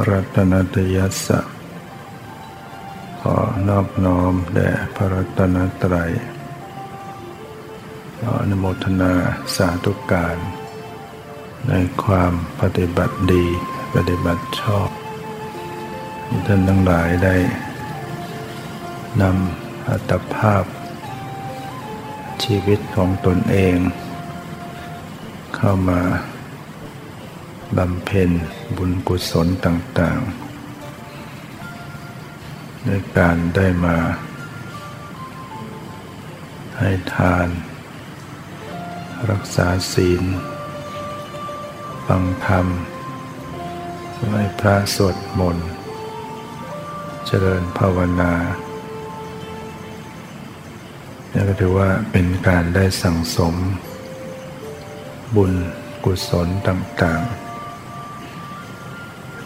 นมัตถุรัตนตยัสสะขอนอบน้อมแด่พระรัตนตรัยขออนุโมทนาสาธุการ ในความปฏิบัติดีปฏิบัติชอบที่ท่านทั้งหลายได้นำอัตภาพ ชีวิตของตนเอง เข้ามา บำเพ็ญบุญกุศลต่างๆ ด้วยการได้มา ให้ทาน รักษาศีล ฟังธรรมไหว้พระสวดมนต์ เจริญภาวนานี่ก็ถือว่าเป็นการได้สั่งสม บุญกุศลต่าง ๆ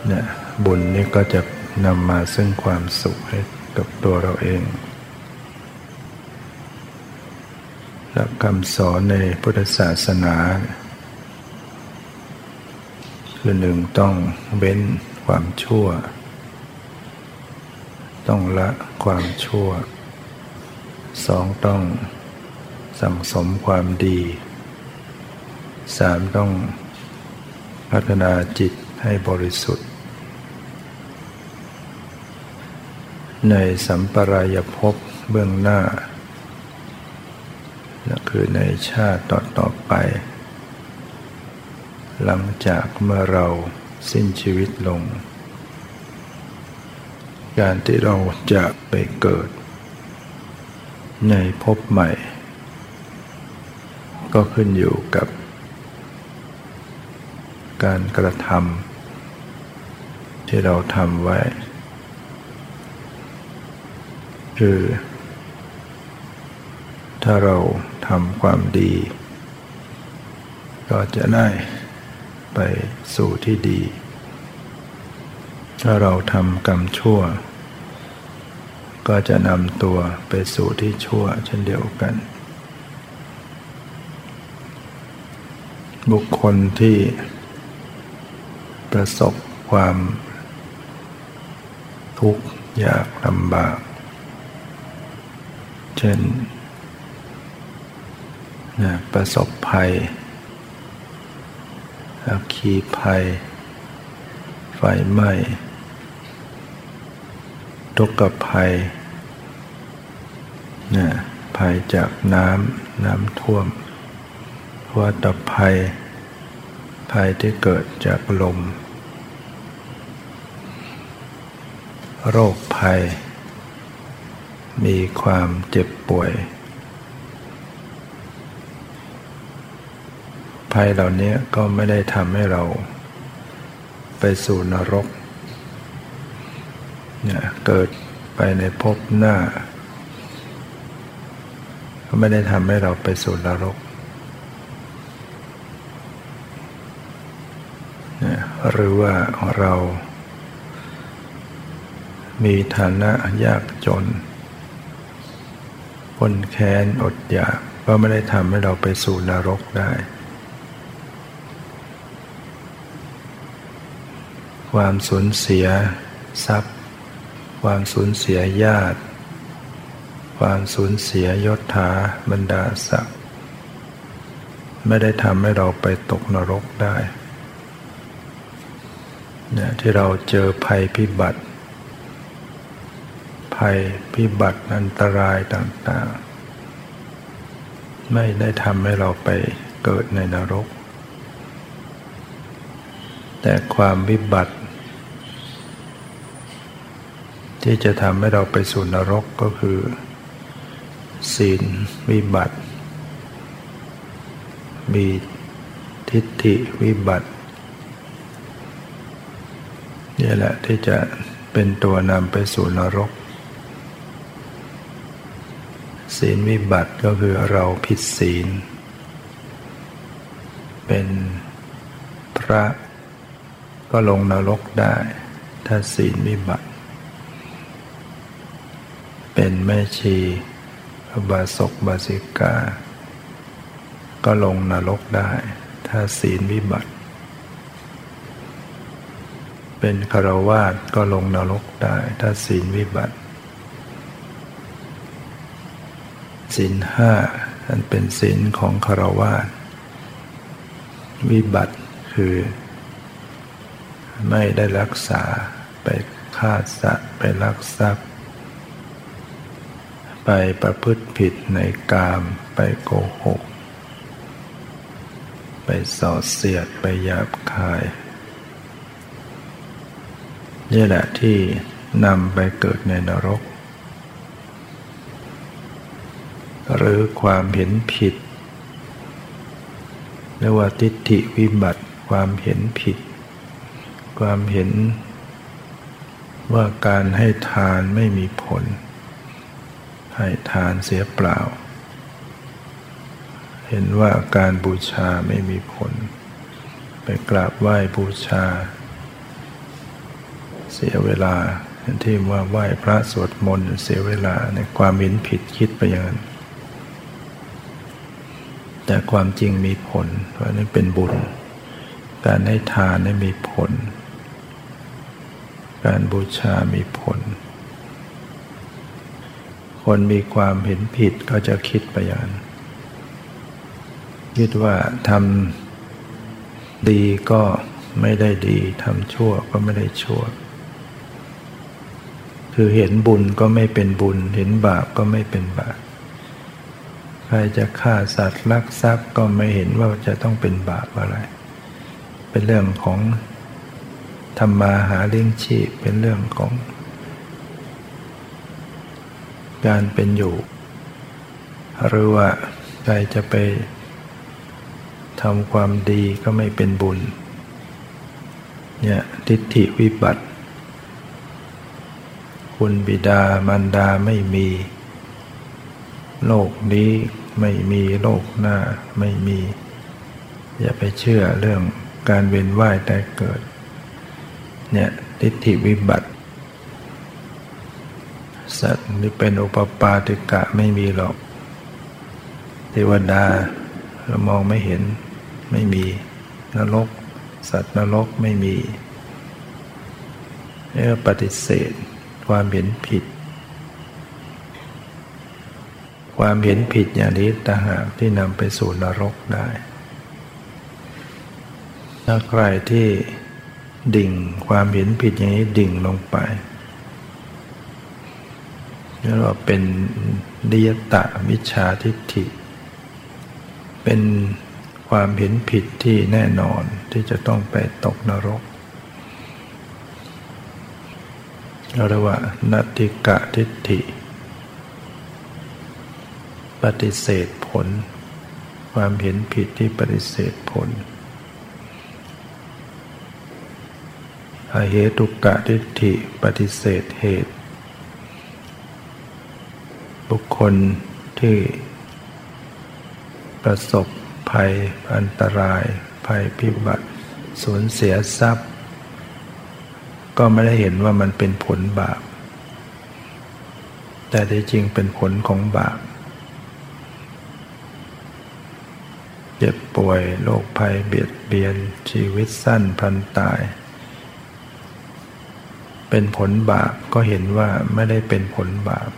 เนี่ยบุญนี่ก็จะนำมาซึ่งความสุขให้กับตัวเราเองหลักคำสอนในพุทธศาสนาคือหนึ่งต้องเว้นความชั่ว ต้องละความชั่วสองต้องสั่งสมความดีสามต้องพัฒนาจิตให้บริสุทธิ์ ในสัมปรายภพเบื้องหน้านั่นคือในชาติต่อต่อไป หลังจากเมื่อเราสิ้นชีวิตลง การที่เราจะไปเกิด ในภพใหม่ ก็ขึ้นอยู่กับ การกระทำที่เราทำไว้ คือ ถ้าเราทำความดี ก็จะได้ไปสู่ที่ดี ถ้าเราทำกรรมชั่ว ก็จะนำตัวไปสู่ที่ชั่วเช่นเดียวกัน บุคคลที่ประสบความทุกข์ยากลำบาก ช่นนะประสบภัยอัคคีภัย ไฟไหม้ทุกขภัยนะภัยจากน้ำน้ำท่วมวัตภัย ภัยที่เกิดจากลม โรคภัย มีความเจ็บป่วย ภัยเหล่านี้ก็ไม่ได้ทำให้เราไปสู่นรกเนี่ยเกิดไปในภพหน้า ก็ไม่ได้ทำให้เราไปสู่นรกเนี่ยหรือว่าเรามีฐานะยากจน นแค้นอดอยากก็ไม่ได้ทำให้เราไปสู่นรกได้ ความสูญเสียทรัพย์ ความสูญเสียญาติ ความสูญเสียยศถาบรรดาศักดิ์ไม่ได้ทำให้เราไปตกนรกได้เนี่ยที่เราเจอภัยพิบัติ ภัยพิบัติอันตรายต่างๆ ไม่ได้ทำให้เราไปเกิดในนรก แต่ความวิบัติ ที่จะทำให้เราไปสู่นรกก็คือ ศีลวิบัติ มีทิฏฐิวิบัตินี่แหละที่จะเป็นตัวนำไปสู่นรก ศีลวิบัติก็คือเราผิดศีล เป็นพระก็ลงนรกได้ ถ้าศีลวิบัติ เป็นแม่ชีบาศกบาสิกา ก็ลงนรกได้ ถ้าศีลวิบัติ เป็นคารวาสก็ลงนรกได้ ถ้าศีลวิบัติ ศีลห้าอันเป็นศีลของคารวาสวิบัติคือ ไม่ได้รักษาไปฆ่าสัตว์ไปลักทรัพย์ ไปประพฤติผิดในกาม ไปโกหก ไปส่อเสียดไปหยาบคาย นี่แหละที่นำไปเกิดในนรก หรือความเห็นผิดเรียกว่าทิฏฐิวิบัติความเห็นผิด ความเห็นว่าการให้ทานไม่มีผล ให้ทานเสียเปล่า เห็นว่าการบูชาไม่มีผล ไปกราบไหว้บูชา เสียเวลาที่ว่าไหว้พระสวดมนต์เสียเวลาในความเห็นผิดคิดไปอย่างนั้น แต่ความจริงมีผล เพราะนี่เป็นบุญ การให้ทานนี่มีผล การบูชามีผล คนมีความเห็นผิดก็จะคิดไปอย่างนั้นคิดว่าทำดีก็ไม่ได้ดีทำชั่วก็ไม่ได้ชั่ว คือเห็นบุญก็ไม่เป็นบุญ เห็นบาปก็ไม่เป็นบาป รจะฆ่าสัตว์ลักทรัพย์ก็ไม่เห็นว่าจะต้องเป็นบาปอะไร เป็นเรื่องของธรรมาหาเลี้ยงชีพเป็นเรื่องของ การเป็นอยู่ หรือว่าใครจะไปทำความดีก็ไม่เป็นบุญเนี่ยทิฏฐิวิบัติ คุณบิดามารดาไม่มี โลกนี้ ไม่มีโลกหน้าไม่มี อย่าไปเชื่อเรื่องการเวียนว่ายแต่เกิด เนี่ยทิฏฐิวิบัติ สัตว์นี่เป็นอุปปาติกะไม่มีหรอก เทวดาเรามองไม่เห็นไม่มี นรก สัตว์นรกไม่มีเรียปฏิเสธความเห็นผิด ความเห็นผิดอย่างนี้ต่างหากที่นำไปสู่นรกได้ ถ้าใครที่ดิ่งความเห็นผิดอย่างนี้ดิ่งลงไปเรียกว่าเป็นดิยตะมิจฉาทิฏฐิ เป็นความเห็นผิดที่แน่นอนที่จะต้องไปตกนรกราเรียกว่านัตติกะทิฏฐิ ปฏิเสธผล ความเห็นผิดที่ปฏิเสธผลอเหตุกะทิฏฐิปฏิเสธเหตุ บุคคลที่ประสบภัยอันตราย ภัยพิบัติสูญเสียทรัพย์ ก็ไม่ได้เห็นว่ามันเป็นผลบาป แต่ที่จริงเป็นผลของบาป เจ็บป่วยโรคภัยเบียดเบียนชีวิตสั้นพันตาย เป็นผลบาปก็เห็นว่าไม่ได้เป็นผลบาป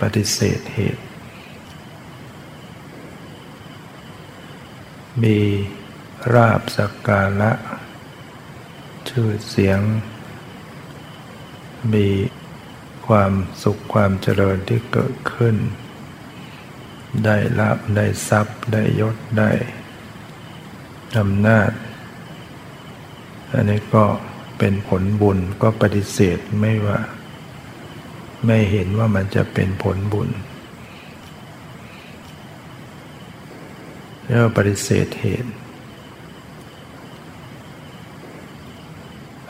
ปฏิเสธเหตุ มีราบสักการะ ชื่อเสียง มีความสุขความเจริญที่เกิดขึ้นได้ลาบได้ทรัพย์ได้ยศได้ อำนาจ อันนี้ก็เป็นผลบุญก็ปฏิเสธไม่ว่า ไม่เห็นว่ามันจะเป็นผลบุญเรียกว่าปฏิเสธเหตุ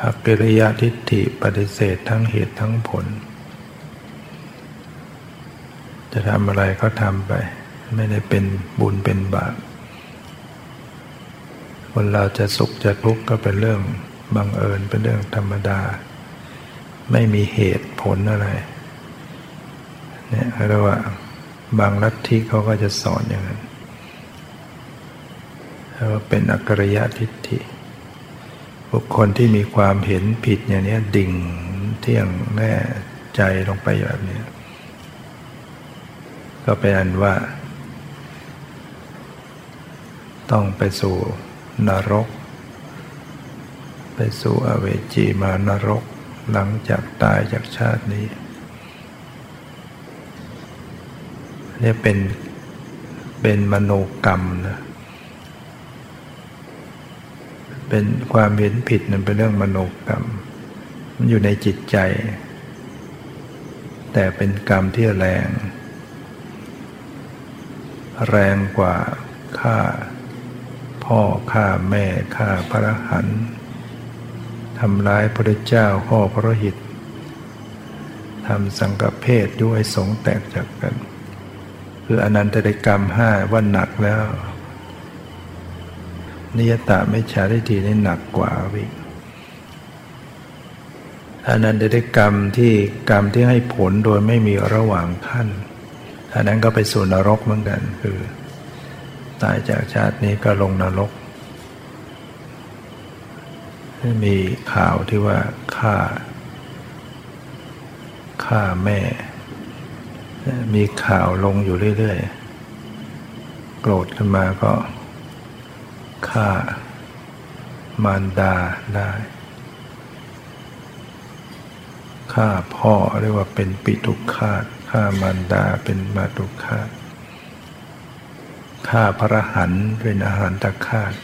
อักกิริยทิฏฐิปฏิเสธทั้งเหตุทั้งผล จะทำอะไรก็ทำไป ไม่ได้เป็นบุญเป็นบาป คนเราจะสุขจะทุกข์ก็เป็นเรื่องบังเอิญเป็นเรื่องธรรมดา ไม่มีเหตุผลอะไรเนี่ยเรียกว่าบางลัทธิเขาก็จะสอนอย่างนั้นเรียกว่าเป็นอักริยทิฏฐิบุคคลที่มีความเห็นผิดอย่างนี้ดิ่งเที่ยงแน่ใจลงไปแบบนี้ ก็เป็นอันว่า ต้องไปสู่ นรก ไปสู่อเวจีมานรก หลังจากตายจากชาตินี้เนี่ยเป็นเป็นมโนกรรมนะเป็นความเห็นผิดนั่นเป็นเรื่องมโนกรรม มันอยู่ในจิตใจ แต่เป็นกรรมที่แรง แรงกว่าฆ่า พ่อฆ่าแม่ฆ่าพระหันทำร้ายพระเจ้าข้อพระหิตทำสังกเพศด้วยสงแตกจากกัน คืออนันตริกรรมห้าว่าหนักแล้ว นิยตาไม่ชาได้ทีนี่หนักกว่าวิอนันได้กรรมที่กรรมที่ให้ผลโดยไม่มีระหว่างขั้นอันนั้นก็ไปสู่นรกเหมือนกันคือ ตายจากชาตินี้ก็ลงนรก มีข่าวที่ว่าฆ่าฆ่าแม่ มีข่าวลงอยู่เรื่อยๆ โกรธขึ้นมาก็ฆ่ามารดาได้ฆ่าพ่อเรียกว่าเป็นปิตุคาตฆ่ามารดาเป็นมาตุคาต ฆ่าพระหันเป็นอาหารตะคาต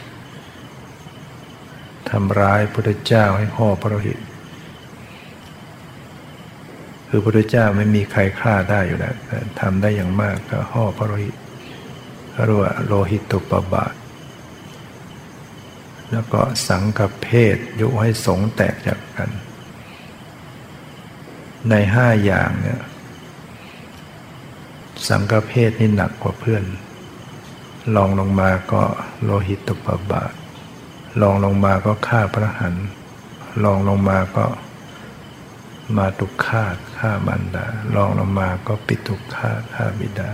ทำร้ายพระเจ้าให้พ่อพระหิตคือพระเจ้าไม่มีใครฆ่าได้อยู่แล้วทำได้อย่างมากก็ห่อพระหิตเรียกว่าโลหิตตุปบาท แล้วก็สังกเพศยุให้สงแตกจากกัน ในห้าอย่างเนี่ยสังกเพศนี่หนักกว่าเพื่อน ลองลงมาก็โลหิตตุปบาทลองลงมาก็ฆ่าพระหันลองลงมาก็มาตุฆาตฆ่ามันดาลองลงมาก็ปิตุฆาตฆ่าบิดา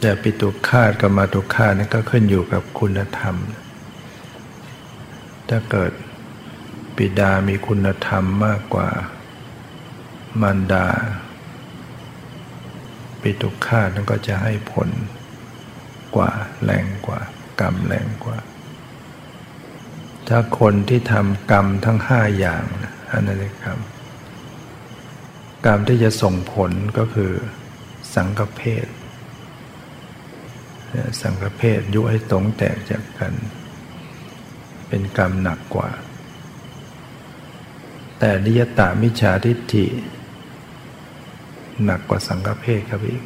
แต่ปิตุคาตกับมาตุคาตนี่ก็ขึ้นอยู่กับคุณธรรม ถ้าเกิดปิดามีคุณธรรมมากกว่ามารดา ปิตุคาตนั่นก็จะให้ผลกว่าแรงกว่ากรรมแรงกว่า ถ้าคนที่ทำกรรมทั้งห้าอย่างอันนั้นเลยกรรมกรรมที่จะส่งผลก็คือสังกเพศสังฆเพศยุให้ตรงแตกจากกัน เป็นกรรมหนักกว่า แต่นิยตามิจฉาทิฏฐิ หนักกว่าสังฆเพศครับอีก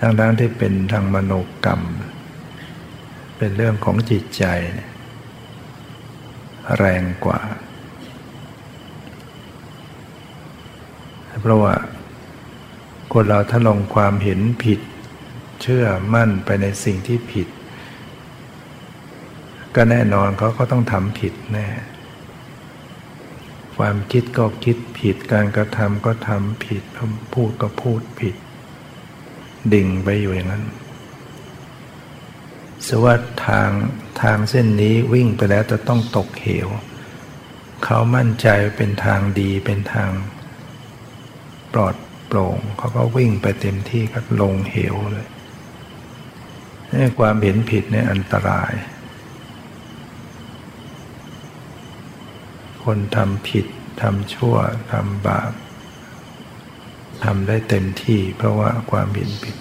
ทางด้านที่เป็นทางมโนกรรม เป็นเรื่องของจิตใจ แรงกว่า เพราะว่า คนเราถ้าลงความเห็นผิด เชื่อมั่นไปในสิ่งที่ผิด ก็แน่นอนเขาก็ต้องทำผิดแน่ ความคิดก็คิดผิด การกระทำก็ทำผิดคำพูดก็พูดผิด ดิ่งไปอยู่อย่างนั้นสว่าทางทางเส้นนี้วิ่งไปแล้วจะต้องตกเหว เขามั่นใจเป็นทางดีเป็นทางปลอดโปร่ง เขาก็วิ่งไปเต็มที่ก็ลงเหวเลยนี่ความเห็นผิดเนี่ยอันตราย คนทำผิดทำชั่วทำบาปทำได้เต็มที่เพราะว่าความเห็นผิด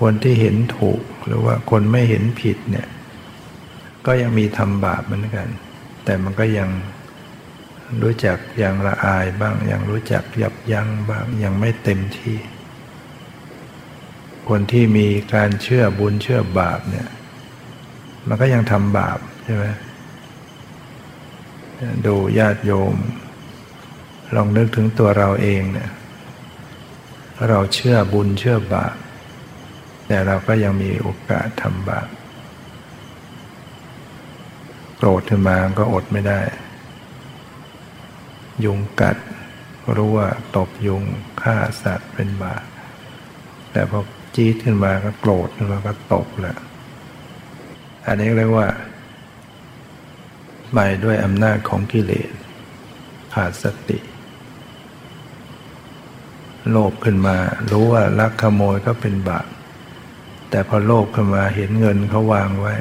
คนที่เห็นถูกหรือว่าคนไม่เห็นผิดเนี่ยก็ยังมีทำบาปเหมือนกัน แต่มันก็ยังรู้จักยังละอายบ้าง ยังรู้จักยับยั้งบ้างยังไม่เต็มที่ คนที่มีการเชื่อบุญเชื่อบาปเนี่ย มันก็ยังทำบาปใช่ไหม ดูญาติโยม ลองนึกถึงตัวเราเองเนี่ยเราเชื่อบุญเชื่อบาปแต่เราก็ยังมีโอกาสทำบาปโกรธขึ้นมาก็อดไม่ได้ ยุงกัดรู้ว่าตบยุงฆ่าสัตว์เป็นบาปแต่พอจี๊ดขึ้นมาก็โกรธขึ้นมาก็ตกแหละอันนี้เรียกว่า ไปด้วยอำนาจของกิเลสขาดสติ โลภขึ้นมา รู้ว่าลักขโมยก็เป็นบาปแต่พอโลภขึ้นมาเห็นเงินเขาวางไว้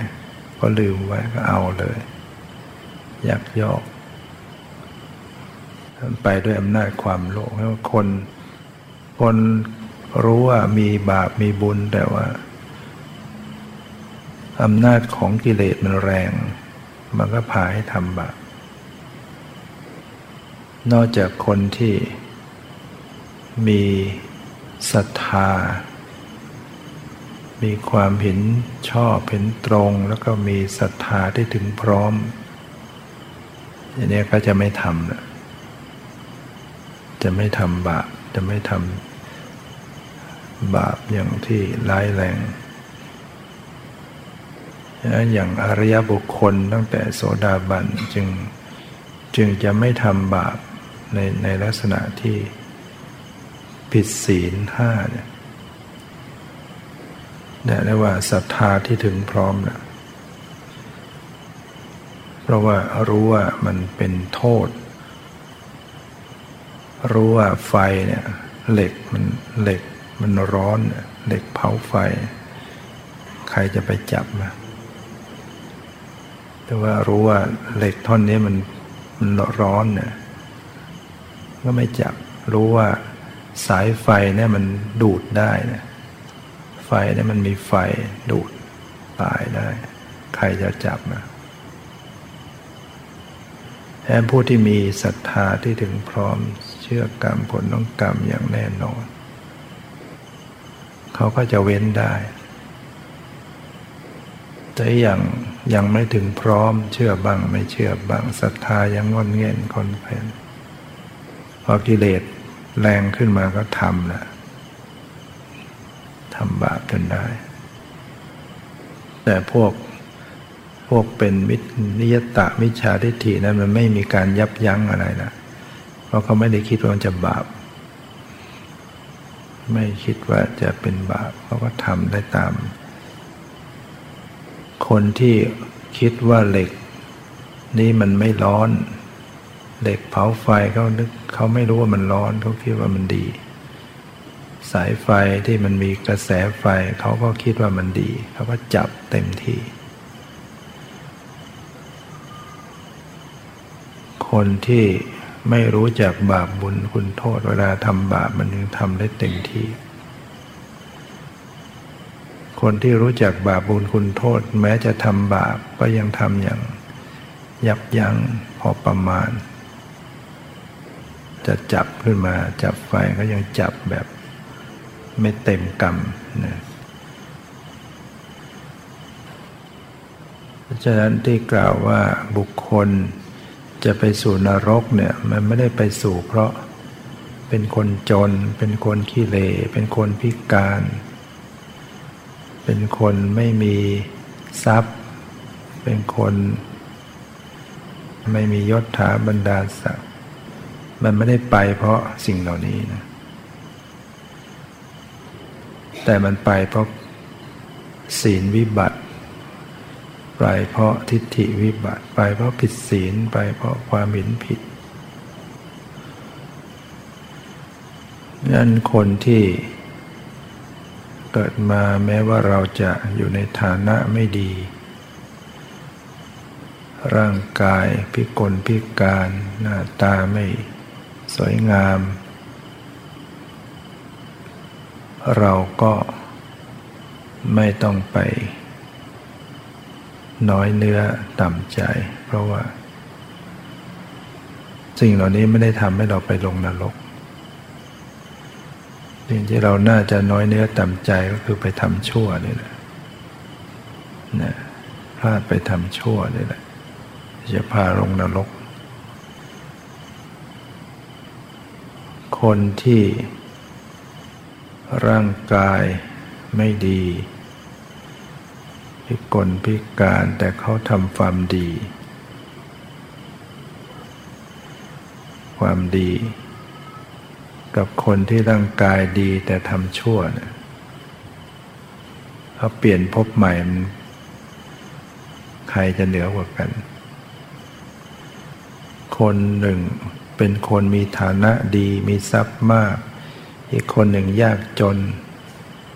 ก็ลืมไว้ก็เอาเลย อยากยอกไปด้วยอำนาจความโลภแล้วคน คนรู้ว่ามีบาปมีบุญแต่ว่าอำนาจของกิเลสมันแรง มันก็พาให้ทำบาปนอกจากคนที่มีศรัทธา มีความเห็นชอบเห็นตรง แล้วก็มีศรัทธาที่ถึงพร้อมอย่างนี้ก็จะไม่ทำนะจะไม่ทำบาป จะไม่ทำบาปอย่างที่ร้ายแรง อย่างอริยบุคคลตั้งแต่โสดาบันจึงจึงจะไม่ทำบาปในในลักษณะที่ผิดศีลห้าเนี่ยเรียกว่าศรัทธาที่ถึงพร้อมนะเพราะว่ารู้ว่ามันเป็นโทษ รู้ว่าไฟเนี่ยเหล็กมันเหล็กมันร้อน เหล็กเผาไฟ ใครจะไปจับมา แต่ว่ารู้ว่าเหล็กท่อนนี้มันมันร้อนเนี่ยก็ไม่จับรู้ว่าสายไฟเนี่ยมันดูดได้เนี่ยไฟเนี่ยมันมีไฟดูดตายได้ ใครจะจับนะแทนผู้ที่มีศรัทธาที่ถึงพร้อมเชื่อกรรมผลต้องกรรมอย่างแน่นอน เขาก็จะเว้นได้ แต่อย่าง ยังไม่ถึงพร้อม เชื่อบ้างไม่เชื่อบ้างศรัทธายังงอนเง่นคนเพนพอกิเลสแรงขึ้นมาก็ทำนะทำบาปจนได้ แต่พวกพวกเป็นมินิยตะมิจฉาทิฏฐินั้นมันไม่มีการยับยั้งอะไรนะเพราะเขาไม่ได้คิดว่าจะบาป ไม่คิดว่าจะเป็นบาปเขาก็ทำได้ตาม คนที่คิดว่าเหล็ก นี้มันไม่ร้อน เหล็กเผาไฟเขานึกเขาไม่รู้ว่ามันร้อนเขาคิดว่ามันดี สายไฟที่มันมีกระแสไฟเขาก็คิดว่ามันดีเขาก็จับเต็มที่ คนที่ไม่รู้จักบาปบุญคุณโทษเวลาทำบาปมันยังทำได้เต็มที่ คนที่รู้จักบาปบุญคุณโทษ แม้จะทำบาปก็ยังทำอย่าง ยับยั้งพอประมาณ จะจับขึ้นมาจับไฟก็ยังจับแบบไม่เต็มกรรมนะเพราะฉะนั้นที่กล่าวว่าบุคคลจะไปสู่นรกเนี่ยมันไม่ได้ไปสู่เพราะเป็นคนจน เป็นคนขี้เลเป็นคนพิการเเป็นคนไม่มีทรัพย์ เป็นคนไม่มียศถาบรรดาศักดิ์มันไม่ได้ไปเพราะสิ่งเหล่านี้นะ แต่มันไปเพราะศีลวิบัติ ไปเพราะทิฏฐิวิบัติ ไปเพราะผิดศีล ไปเพราะความเห็นผิดนั่นคนที่ เกิดมาแม้ว่าเราจะอยู่ในฐานะไม่ดี ร่างกายพิกลพิการ หน้าตาไม่สวยงาม เราก็ไม่ต้องไป น้อยเนื้อต่ำใจ เพราะว่า สิ่งเหล่านี้ไม่ได้ทำให้เราไปลงนรก สิ่งที่เราน่าจะน้อยเนื้อต่ำใจก็คือไปทำชั่วนี่แหละนะพลาดไปทำชั่วนี่แหละจะพาลงนรก คนที่ร่างกายไม่ดี พิกลพิการแต่เขาทำความดี ความดี กับคนที่ร่างกายดีแต่ทำชั่วเนี่ยเขาเปลี่ยนพบใหม่ ใครจะเหนือกว่ากัน คนหนึ่งเป็นคนมีฐานะดีมีทรัพย์มาก อีกคนหนึ่งยากจน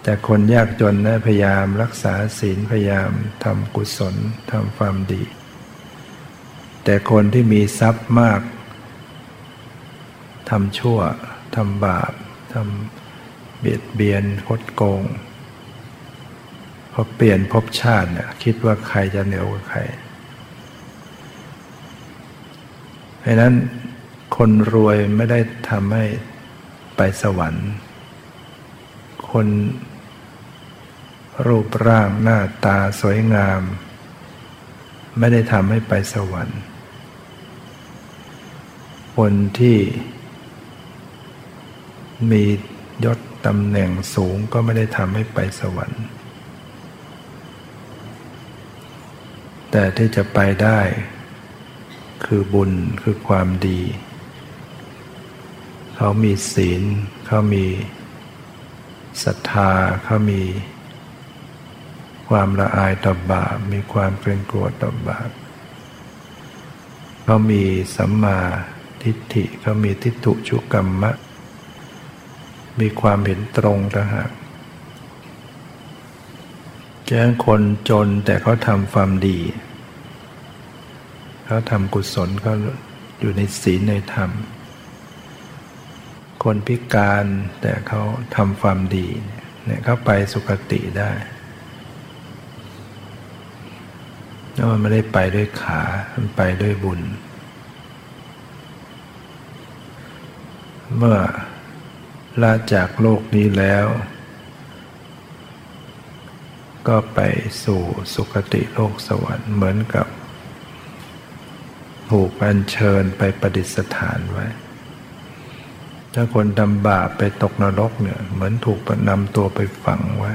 แต่คนยากจนนะพยายามรักษาศีลพยายามทำกุศลทำความดี แต่คนที่มีทรัพย์มากทำชั่ว ทำบาปทำเบียดเบียนคดโกงพอเปลี่ยนภพชาติเนี่ยคิดว่าใครจะเหนือกว่าใครเพราะนั้นคนรวยไม่ได้ทำให้ไปสวรรค์ คนรูปร่างหน้าตาสวยงาม ไม่ได้ทำให้ไปสวรรค์ คนที่ มียศตำแหน่งสูงก็ไม่ได้ทำให้ไปสวรรค์ แต่ที่จะไปได้ คือบุญคือความดี เขามีศีล เขามีศรัทธาเขามี ความละอายต่อบาปมีความเกรงกลัวต่อบาปเขามีสัมมาทิฏฐิเขามีทิฏฐุชุกรรมะ มีความเห็นตรงต่างหากแจ้งคนจนแต่เขาทำความดี เขาทำกุศลเขาอยู่ในศีลในธรรม คนพิการแต่เขาทำความดีเนี่ยเขาไปสุคติได้แล้วมันไม่ได้ไปด้วยขา มันไปด้วยบุญ เมื่อ ลาจากโลกนี้แล้ว ก็ไปสู่สุคติโลกสวรรค์เหมือนกับ ถูกอัญเชิญไปประดิษฐานไว้ ถ้าคนทำบาปไปตกนรกเนี่ย เหมือนถูกนำตัวไปฝังไว้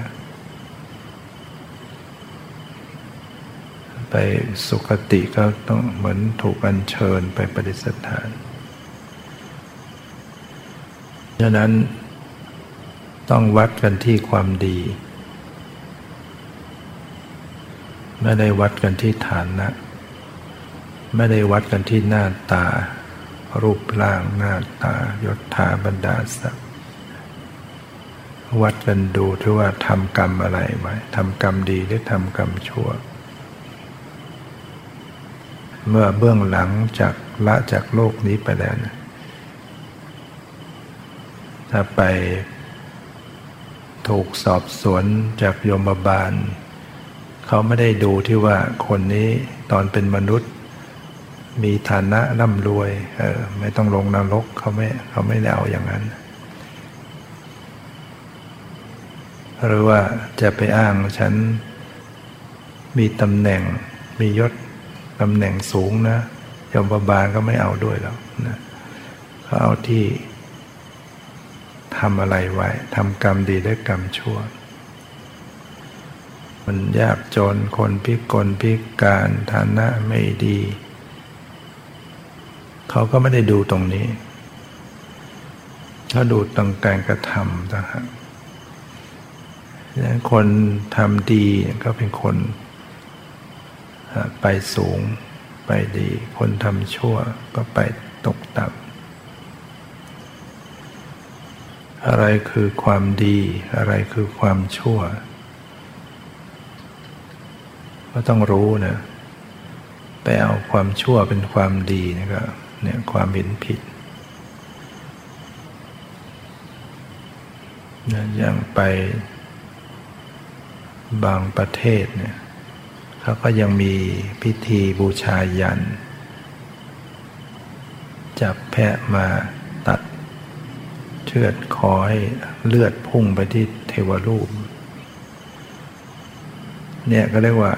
ไปสุคติก็ต้องเหมือนถูกอัญเชิญไปประดิษฐาน ฉะนั้นต้องวัดกันที่ความดี ไม่ได้วัดกันที่ฐานะ ไม่ได้วัดกันที่หน้าตา รูปร่างหน้าตายศถาบรรดาศักดิ์วัดกันดูที่ว่าทำกรรมอะไรไว้ทำกรรมดีหรือทำกรรมชั่ว เมื่อเบื้องหลังจากละจากโลกนี้ไปแล้วนะ ถ้าไปถูกสอบสวนจากโยมบาล เขาไม่ได้ดูที่ว่าคนนี้ตอนเป็นมนุษย์ มีฐานะร่ำรวยเออไม่ต้องลงนรกเขาไม่เขาไม่ได้เอาอย่างนั้น หรือว่าจะไปอ้างฉันมีตำแหน่งมียศตำแหน่งสูงนะโยมบาลก็ไม่เอาด้วยแล้วนะเขาเอาที่ ทำอะไรไว้ทำกรรมดีและกรรมชั่ว มันยากจนคนพิกลพิการฐานะไม่ดี เขาก็ไม่ได้ดูตรงนี้เขาดูตรงการกระทำต่างหากคนทำดีก็เป็นคนไปสูงไปดี คนทำชั่วก็ไปตกต่ำ อะไรคือความดี อะไรคือความชั่ว ก็ต้องรู้นะไปเอาความชั่วเป็นความดีนี่ก็เนี่ยความเห็นผิดนะอย่างไปบางประเทศเนี่ยเขาก็ยังมีพิธีบูชายัน จับแพะมา เชือดคอให้เลือดพุ่งไปที่เทวรูป เนี่ยก็เรียกว่า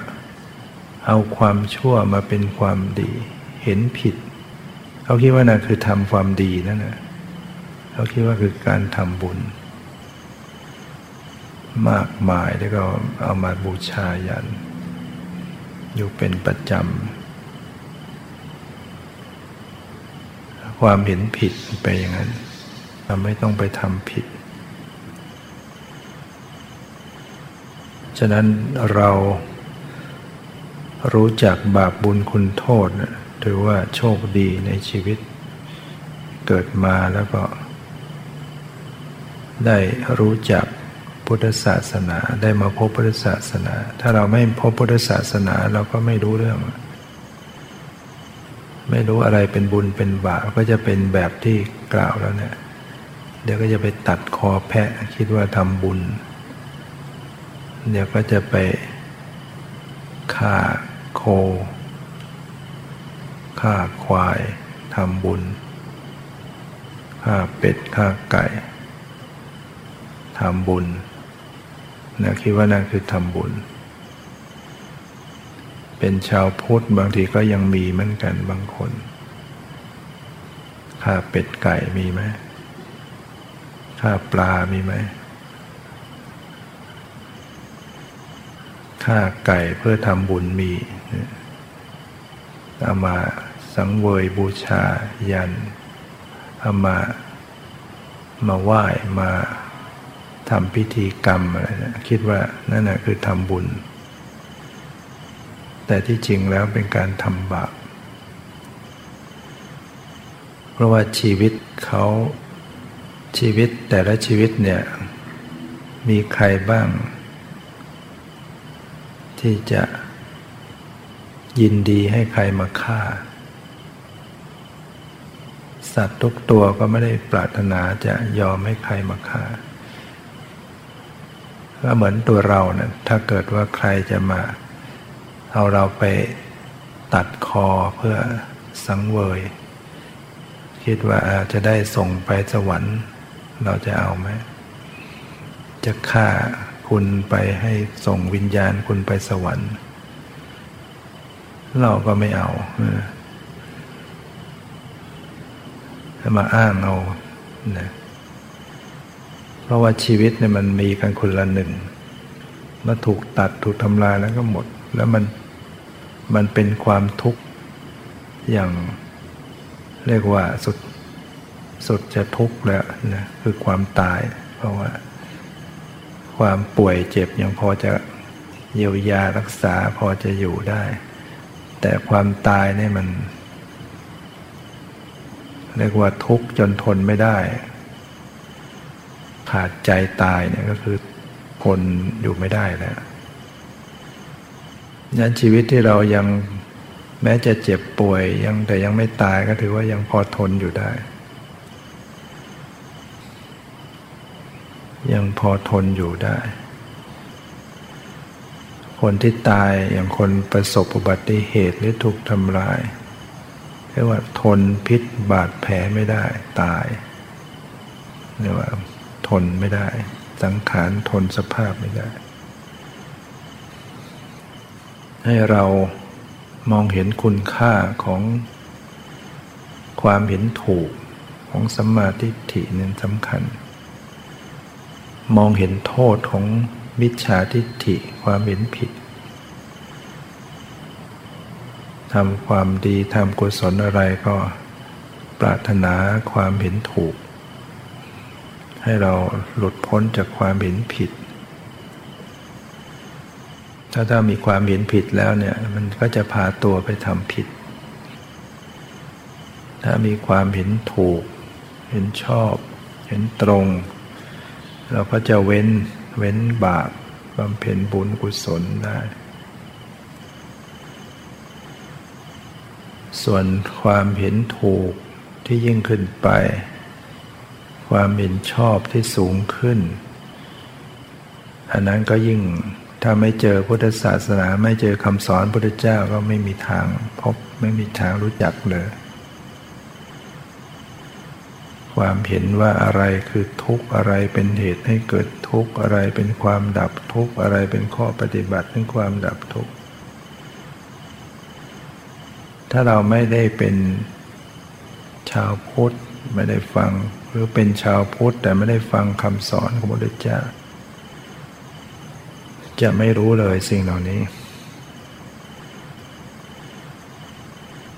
เอาความชั่วมาเป็นความดี เห็นผิด เขาคิดว่านั่นคือทำความดีนั่นนะเขาคิดว่าคือการทำบุญ มากมายแล้วก็เอามาบูชายัน อยู่เป็นประจำความเห็นผิดไปอย่างนั้น เราไม่ต้องไปทำผิด ฉะนั้นเรารู้จักบาปบุญคุณโทษถือว่าโชคดีในชีวิต เกิดมาแล้วก็ ได้รู้จักพุทธศาสนาได้มาพบพุทธศาสนา ถ้าเราไม่พบพุทธศาสนาเราก็ไม่รู้เรื่อง ไม่รู้อะไรเป็นบุญเป็นบาปก็จะเป็นแบบที่กล่าวแล้วเนี่ย เดี๋ยวก็จะไปตัดคอแพะคิดว่าทำบุญ เดี๋ยวก็จะไปฆ่าโคฆ่าควายทำบุญฆ่าเป็ดฆ่าไก่ทำบุญนะคิดว่านั่นคือทำบุญ เป็นชาวพุทธบางทีก็ยังมีเหมือนกันบางคนฆ่าเป็ดไก่มีไหม ฆ่าปลามีไหมฆ่าไก่เพื่อทำบุญมีเอามาสังเวยบูชายันเอามามาไหว้มาทำพิธีกรรมอะไรนะคิดว่านั่นแหะคือทำบุญ แต่ที่จริงแล้วเป็นการทำบาป เพราะว่าชีวิตเขา ชีวิตแต่ละชีวิตเนี่ย มีใครบ้าง ที่จะยินดีให้ใครมาฆ่า สัตว์ทุกตัวก็ไม่ได้ปรารถนาจะยอมให้ใครมาฆ่าก็เหมือนตัวเราเนะี่ยถ้าเกิดว่าใครจะมาเอาเราไปตัดคอเพื่อสังเวย คิดว่าจะได้ส่งไปสวรรค์ เราจะเอาไหม จะฆ่าคุณไปให้ส่งวิญญาณคุณไปสวรรค์ เราก็ไม่เอาถ้ามาอ้างเอานะราะว่าชีวิตเนี่ยมันมีกันคนละหนึ่งมาถูกตัดถูกทำลายแล้วก็หมด แล้วมันมันเป็นความทุกข์อย่างเรียกว่าสุด สุดจะทุกข์แล้วนะคือความตาย เพราะว่า ความป่วยเจ็บยังพอจะเยียวยารักษาพอจะอยู่ได้ แต่ความตายเนี่ยมัน เรียกว่าทุกข์จนทนไม่ได้ ขาดใจตายเนี่ยก็คือคนอยู่ไม่ได้แล้วยันชีวิตที่เรายังแม้จะเจ็บป่วยยังแต่ยังไม่ตายก็ถือว่ายังพอทนอยู่ได้ ยังพอทนอยู่ได้ คนที่ตายอย่างคนประสบอุบัติเหตุหรือถูกทำลายเรียกว่าทนพิษบาดแผลไม่ได้ตายเรียกว่าทนไม่ได้ สังขารทนสภาพไม่ได้ ให้เรามองเห็นคุณค่าของความเห็นถูกของสัมมาทิฏฐินั้นสำคัญ มองเห็นโทษของมิจฉาทิฏฐิความเห็นผิดทำความดีทำกุศลอะไรก็ปรารถนาความเห็นถูก ให้เราหลุดพ้นจากความเห็นผิด ถ้าถ้ามีความเห็นผิดแล้วเนี่ยมันก็จะพาตัวไปทำผิด ถ้ามีความเห็นถูก เห็นชอบ เห็นตรง เราก็จะเว้นเว้นบาปบำเพ็ญบุญกุศลได้ ส่วนความเห็นถูกที่ยิ่งขึ้นไป ความเห็นชอบที่สูงขึ้น อันนั้นก็ยิ่งถ้าไม่เจอพุทธศาสนาไม่เจอคำสอนพุทธเจ้าก็ไม่มีทางพบไม่มีทางรู้จักเลย ความเห็นว่าอะไรคือทุกข์อะไรเป็นเหตุให้เกิดทุกข์อะไรเป็นความดับทุกข์อะไรเป็นข้อปฏิบัติถึงความดับทุกข์ถ้าเราไม่ได้เป็นชาวพุทธไม่ได้ฟังหรือเป็นชาวพุทธแต่ไม่ได้ฟังคำสอนของพระพุทธเจ้าจะไม่รู้เลยสิ่งเหล่านี้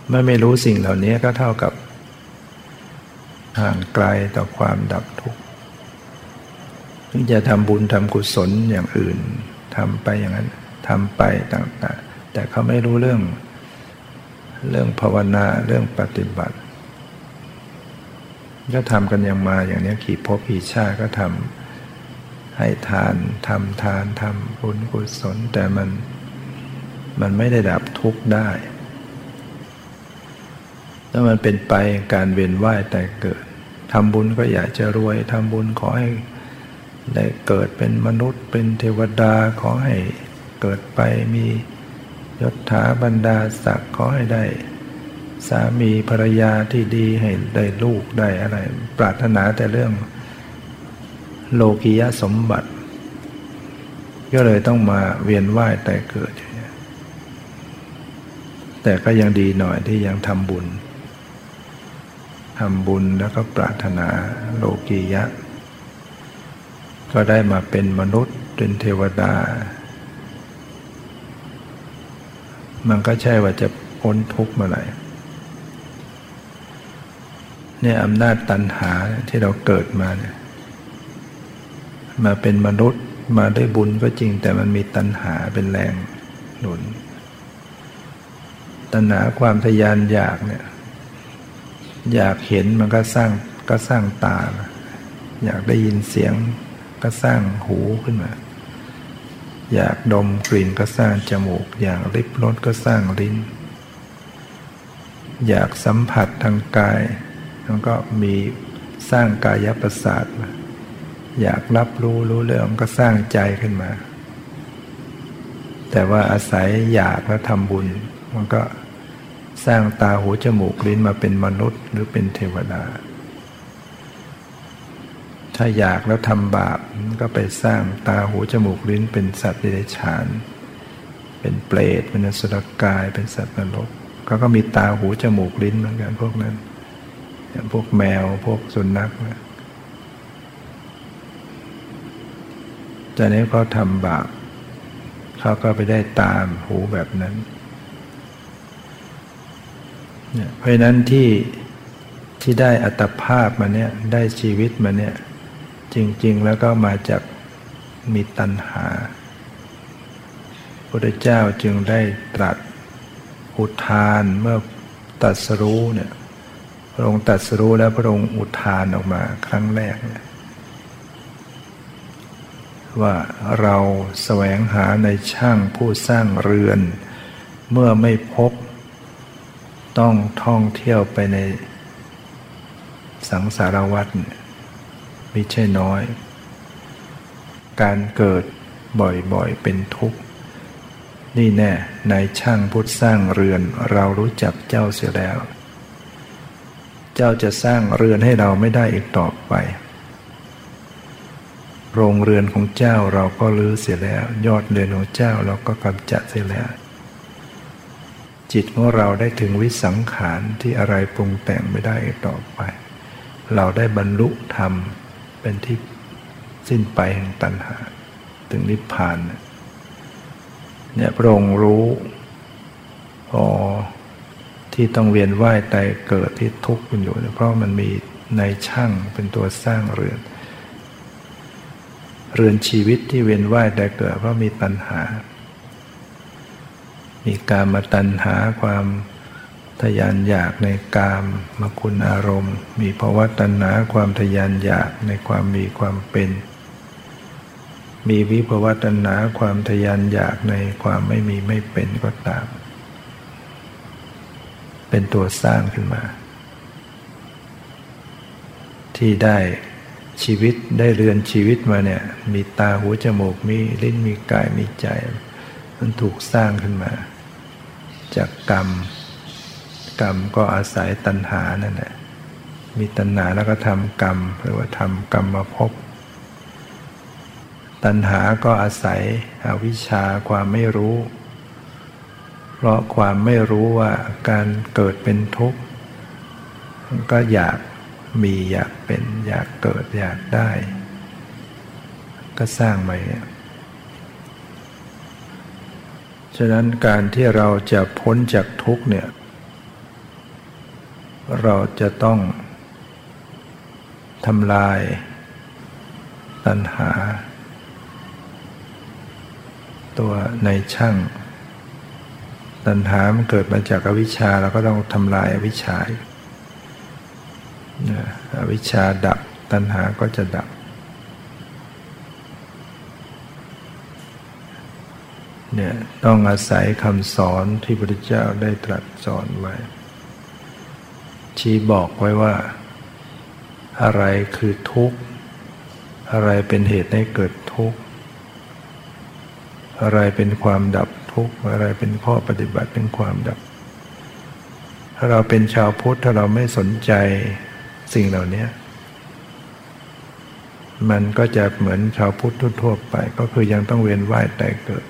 เมื่อไม่รู้สิ่งเหล่านี้ก็เท่ากับ ห่างไกลต่อความดับทุกข์ถึงจะทำบุญทำกุศลอย่างอื่นทำไปอย่างนั้นทำไปต่างๆ แต่เขาไม่รู้เรื่อง เรื่องภาวนาเรื่องปฏิบัติก็ทำกันอย่างมาอย่างนี้ขี่พบขี่ชาก็ทำให้ทานทำทานทำบุญกุศลแต่มันมันไม่ได้ดับทุกข์ได้ ถ้ามันเป็นไปการเวียนว่ายแต่เกิดทำบุญก็อยากจะรวยทำบุญขอให้ได้เกิดเป็นมนุษย์เป็นเทวดาขอให้เกิดไปมียศถาบรรดาศักดิ์ขอให้ได้ สามีภรรยาที่ดีให้ได้ลูกได้อะไร ปรารถนาแต่เรื่อง โลกียสมบัติ ก็เลยต้องมาเวียนว่ายแต่เกิด แต่ก็ยังดีหน่อยที่ยังทำบุญำบุญแล้วก็ปรารถนาโลกียะ ก็ได้มาเป็นมนุษย์เป็นเทวดา มันก็ใช่ว่าจะพ้นทุกข์เมื่อไหร่เนี่ยอำนาจตัณหาที่เราเกิดมาเนี่ยมาเป็นมนุษย์มาได้บุญก็จริงแต่มันมีตัณหาเป็นแรงหนุน ตัณหาความทยานอยากเนี่ย อยากเห็นมันก็สร้างก็สร้างตา อยากได้ยินเสียงก็สร้างหูขึ้นมา อยากดมกลิ่นก็สร้างจมูก อยากริบรสก็สร้างลิ้น อยากสัมผัสทางกายมันก็มีสร้างกายประสาทมาอยากรับรู้รู้เรื่องก็สร้างใจขึ้นมา แต่ว่าอาศัยอยากแล้วทำบุญ มันก็ สร้างตาหูจมูกลิ้นมาเป็นมนุษย์หรือเป็นเทวดา ถ้าอยากแล้วทำบาปก็ไปสร้างตาหูจมูกลิ้นเป็นสัตว์เดรัจฉาน เป็นเปรตเป็นสุรกายเป็นสัตว์นรกเขาก็มีตาหูจมูกลิ้นเหมือนกันพวกนั้นอย่างพวกแมวพวกสุนัขนะจากนี้เขาทำบาปเขาก็ไปได้ตามหูแบบนั้น เพราะนั้นที่ที่ได้อัตภาพมาเนี่ยได้ชีวิตมาเนี่ยจริง ๆ แล้วก็มาจากมีตัณหาพระเจ้าจึงได้ตรัสอุทานเมื่อตัดสรู้เนี่ยพระองค์ตัดสรู้แล้วพระองค์อุทานออกมาครั้งแรกเนี่ยว่าเราแสวงหาในช่างผู้สร้างเรือน เมื่อไม่พบ ต้องท่องเที่ยวไปในสังสารวัฏไม่ใช่น้อย การเกิดบ่อยๆเป็นทุกข์ นี่แน่นายช่างพุทธสร้างเรือนเรารู้จักเจ้าเสียแล้ว เจ้าจะสร้างเรือนให้เราไม่ได้อีกต่อไป โรงเรือนของเจ้าเราก็ลื้อเสียแล้ว ยอดเรือนของเจ้าเราก็กำจัดเสียแล้ว จิตของเราได้ถึงวิสังขารที่อะไรปรุงแต่งไม่ได้ต่อไป เราได้บรรลุธรรมเป็นที่สิ้นไปแห่งตัณหา ถึงนิพพานเนี่ยพระองค์รู้อ๋อที่ต้องเวียนว่ายตายเกิดที่ทุกข์นอยู่ เพราะมันมีในช่างเป็นตัวสร้างเรือน เรือนชีวิตที่เวียนว่ายตายเกิดเพราะมีตัณหา มีการมาตัณหาความทยานอยากในกามมคุณอารมณ์ มีภาวะตัณหาความทยานอยากในความมีความเป็น มีวิภาวะตัณหาความทยานอยากในความไม่มีไม่เป็นก็ตาม เป็นตัวสร้างขึ้นมา ที่ได้ชีวิตได้เรือนชีวิตมาเนี่ย มีตาหูจมูกมีลิ้นมีกายมีใจ มันถูกสร้างขึ้นมา จากกรรม กรรมก็อาศัยตัณหานั่นแหละมีตัณหาแล้วก็ทำกรรม หรือว่าทำกรรมมาพบตัณหาก็อาศัยอวิชชาความไม่รู้ เพราะความไม่รู้ว่าการเกิดเป็นทุกข์ก็อยากมีอยากเป็นอยากเกิดอยากได้ ก็สร้างมาเนี่ย ฉะนั้นการที่เราจะพ้นจากทุกเนี่ย เราจะต้องทำลายตัณหา ตัวในช่าง ตัณหามันเกิดมาจากอวิชชาเราก็ต้องทำลายอวิชชาอวิชชาดับตัณหาก็จะดับ เนี่ยต้องอาศัยคำสอนที่พระพุทธเจ้าได้ตรัสสอนไว้ ชี้บอกไว้ว่า อะไรคือทุกข์ อะไรเป็นเหตุให้เกิดทุกข์ อะไรเป็นความดับทุกข์ อะไรเป็นข้อปฏิบัติเป็นความดับ ถ้าเราเป็นชาวพุทธถ้าเราไม่สนใจสิ่งเหล่านี้มันก็จะเหมือนชาวพุทธทั่วไป ก็คือยังต้องเวียนว่ายแต่เกิด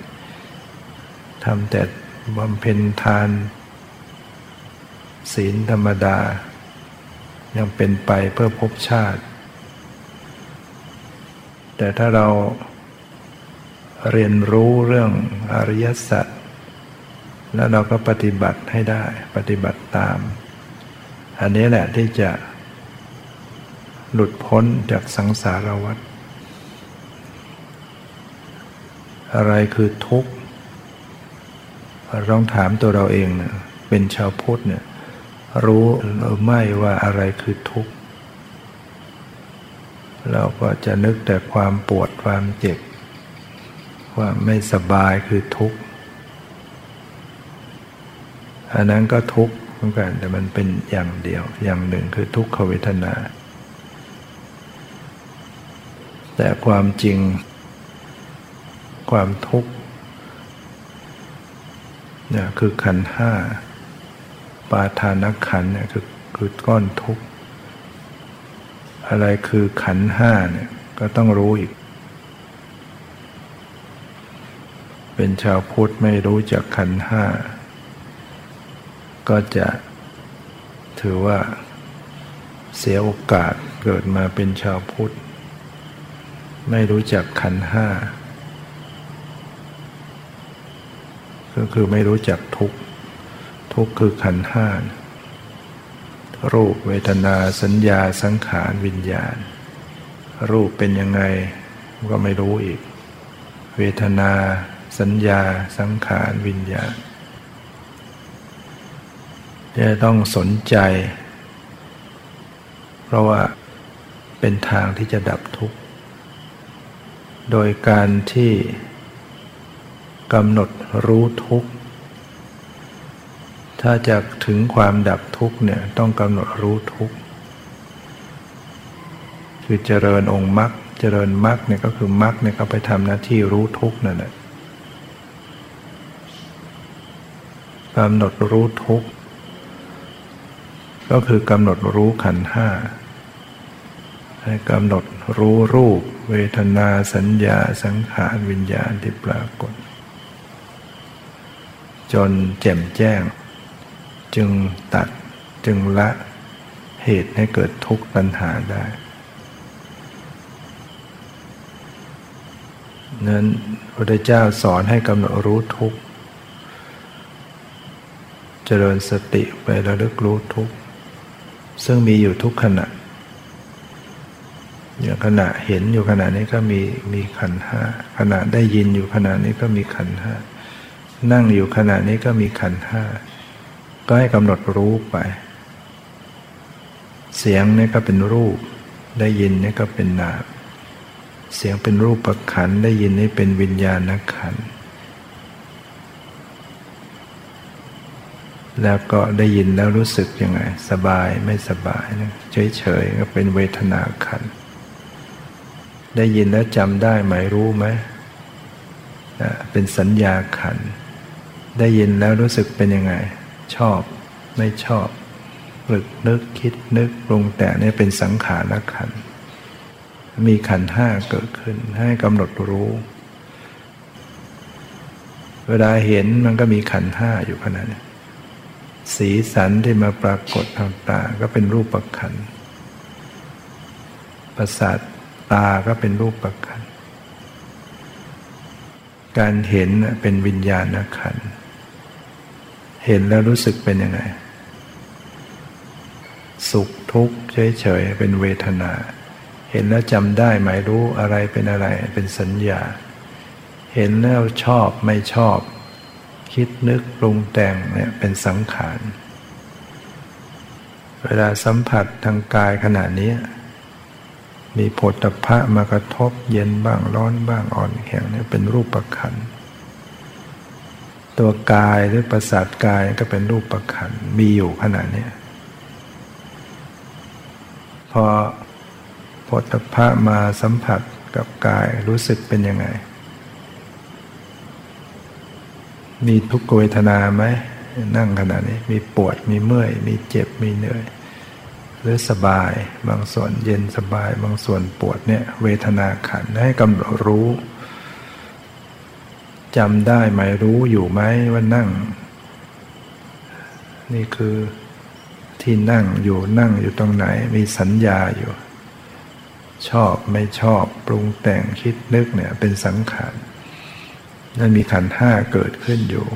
ทำแต่บำเพ็ญทาน ศีลธรรมดา ยังเป็นไปเพื่อภพชาติ แต่ถ้าเราเรียนรู้เรื่องอริยสัจแล้วเราก็ปฏิบัติให้ได้ปฏิบัติตาม อันนี้แหละที่จะหลุดพ้นจากสังสารวัฏอะไรคือทุกข์ เราต้องถามตัวเราเองเนะเป็นชาวพุทธเนี่ย รู้หรือไม่ว่าอะไรคือทุกข์ เราก็จะนึกแต่ความปวดความเจ็บ ความไม่สบายคือทุกข์ อันนั้นก็ทุกข์เหมือนกันแต่มันเป็นอย่างเดียว อย่างหนึ่งคือทุกขเวทนา แต่ความจริง ความทุกข์ เนี่ยคือขันห้าปาทานขันเนี่ยคือคือก้อนทุกข์อะไรคือขันห้าเนี่ยก็ต้องรู้อีก เป็นชาวพุทธไม่รู้จักขันห้าก็จะถือว่าเสียโอกาสเกิดมาเป็นชาวพุทธ ไม่รู้จักขันห้า ก็คือไม่รู้จักทุกทุกคือขันห้ารูปเวทนาสัญญาสังขารวิญญาณ รูปเป็นยังไงก็ไม่รู้อีก เวทนาสัญญาสังขารวิญญาณจะต้องสนใจ เพราะว่าเป็นทางที่จะดับทุกข์ โดยการที่ กำหนดรู้ทุกข์ ถ้าจะถึงความดับทุกข์เนี่ยต้องกำหนดรู้ทุกข์ คือเจริญองค์มรรคเจริญมรรคเนี่ยก็คือมรรคเนี่ยก็ไปทำหน้าที่รู้ทุกข์นั่นแหละกำหนดรู้ทุกข์ ก็คือกำหนดรู้ขันห้าให้กำหนดรู้รูป เวทนาสัญญาสังขารวิญญาณที่ปรากฏ จนแจ่มแจ้ง จึงตัดจึงละเหตุให้เกิดทุกข์ปัญหาได้นั้นพระเจ้าสอนให้กำหนดรู้ทุกข์เจริญสติไประลึกรู้ทุกข์ซึ่งมีอยู่ทุกขณะอย่างขณะเห็นอยู่ขณะนี้ก็มีมีขันห้าขณะได้ยินอยู่ขณะนี้ก็มีขันห้า นั่งอยู่ขณะนี้ก็มีขันห้าก็ให้กำหนดรู้ไป เสียงนี่ก็เป็นรูป ได้ยินนี่ก็เป็นนามเสียงเป็นรูปประขันได้ยินนี่เป็นวิญญาณขัน แล้วก็ได้ยินแล้วรู้สึกยังไง สบายไม่สบายนะเฉยๆก็เป็นเวทนาขัน ได้ยินแล้วจำได้ไหมรู้ไหมเป็นสัญญาขัน ได้ยินแล้วรู้สึกเป็นยังไง ชอบไม่ชอบหรึกนึกคิดนึกปรุงแต่นี่เป็นสังขารขัน มีขันห้าเกิดขึ้นให้กำหนดรู้ เวลาเห็นมันก็มีขันห้าอยู่ขนาดนี้สีสันที่มาปรากฏทางตาก็เป็นรูปประคันประสาทตาก็เป็นรูปประคันการเห็นเป็นวิญญาณขันธ์ เห็นแล้วรู้สึกเป็นยังไง สุขทุกข์เฉยๆเป็นเวทนา เห็นแล้วจำได้หมายรู้อะไรเป็นอะไรเป็นสัญญา เห็นแล้วชอบไม่ชอบ คิดนึกปรุงแต่งเนี่ยเป็นสังขาร เวลาสัมผัสทางกายขณะนี้ มีผลตภะมากระทบเย็นบ้างร้อนบ้างอ่อนแข็งเนี่ยเป็นรูปประคัน ตัวกายหรือประสาทกายก็เป็นรูปประคันมีอยู่ขณะนี้พอผลตภะมาสัมผัสกับกายรู้สึกเป็นยังไง มีทุกขเวทนาไหมนั่งขณะนี้ มีปวดมีเมื่อย มีเจ็บมีเหนื่อย หรือสบาย บางส่วนเย็นสบาย บางส่วนปวดเนี่ย เวทนาขันให้กำหนดรู้ จำได้ไหมรู้อยู่ไหมว่านั่ง นี่คือที่นั่งอยู่นั่งอยู่ตรงไหนมีสัญญาอยู่ ชอบไม่ชอบปรุงแต่งคิดนึกเนี่ยเป็นสังขารนั่นมีขันห้าเกิดขึ้นอยู่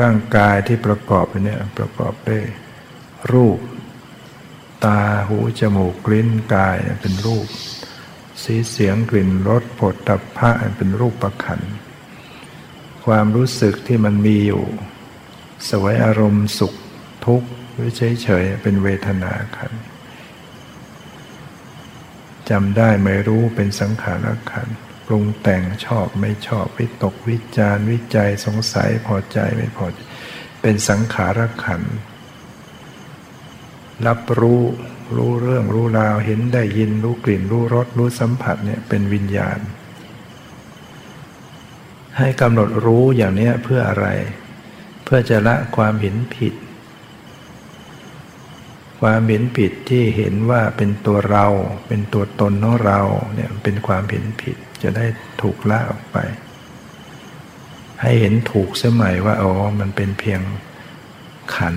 ร่างกายที่ประกอบไปเนี่ยประกอบด้วยรูป ตาหูจมูกลิ้นกายเป็นรูป สีเสียงกลิ่นรสผลตับพระเป็นรูปประคัน ความรู้สึกที่มันมีอยู่ สวยอารมณ์สุขทุกข์หรือเฉยๆเป็นเวทนาขันจำได้ไม่รู้เป็นสังขารขันปรุงแต่งชอบไม่ชอบวิตกวิจารวิจัยสงสัยพอใจไม่พอใจเป็นสังขารขันรับรู้ รู้เรื่องรู้ราวเห็นได้ยินรู้กลิ่นรู้รสรู้สัมผัสเนี่ยเป็นวิญญาณ ให้กำหนดรู้อย่างนี้เพื่ออะไร เพื่อจะละความเห็นผิด ความเห็นผิดที่เห็นว่าเป็นตัวเรา เป็นตัวตนของเราเนี่ยเป็นความเห็นผิดจะได้ถูกละออกไป ให้เห็นถูกเสมัยว่าอ๋อมันเป็นเพียงขัน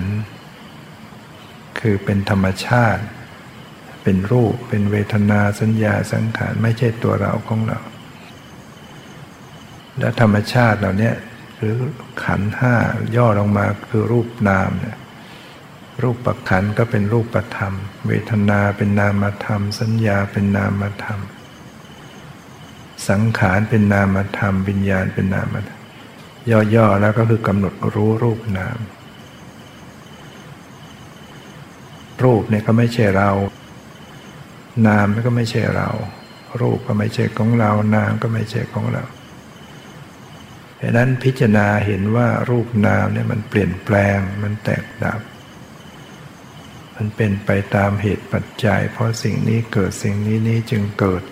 คือเป็นธรรมชาติ เป็นรูป เป็นเวทนาสัญญาสังขารไม่ใช่ตัวเราของเรา และธรรมชาติเหล่านี้หรือขันห้าย่อลงมาคือรูปนามเนี่ยรูปปัขันก็เป็นรูปประธรรม เวทนาเป็นนามธรรม สัญญาเป็นนามธรรม สังขารเป็นนามธรรมวิญญาณเป็นนามธรรมย่อๆแล้วก็คือกำหนดรู้รูปนามรูปเนี่ยก็ไม่ใช่เรา นามก็ไม่ใช่เรา รูปก็ไม่ใช่ของเรา นามก็ไม่ใช่ของเราดังนั้นพิจารณาเห็นว่ารูปนามเนี่ยมันเปลี่ยนแปลง มันแตกดับ มันเป็นไปตามเหตุปัจจัย เพราะสิ่งนี้เกิดสิ่งนี้นี้จึงเกิด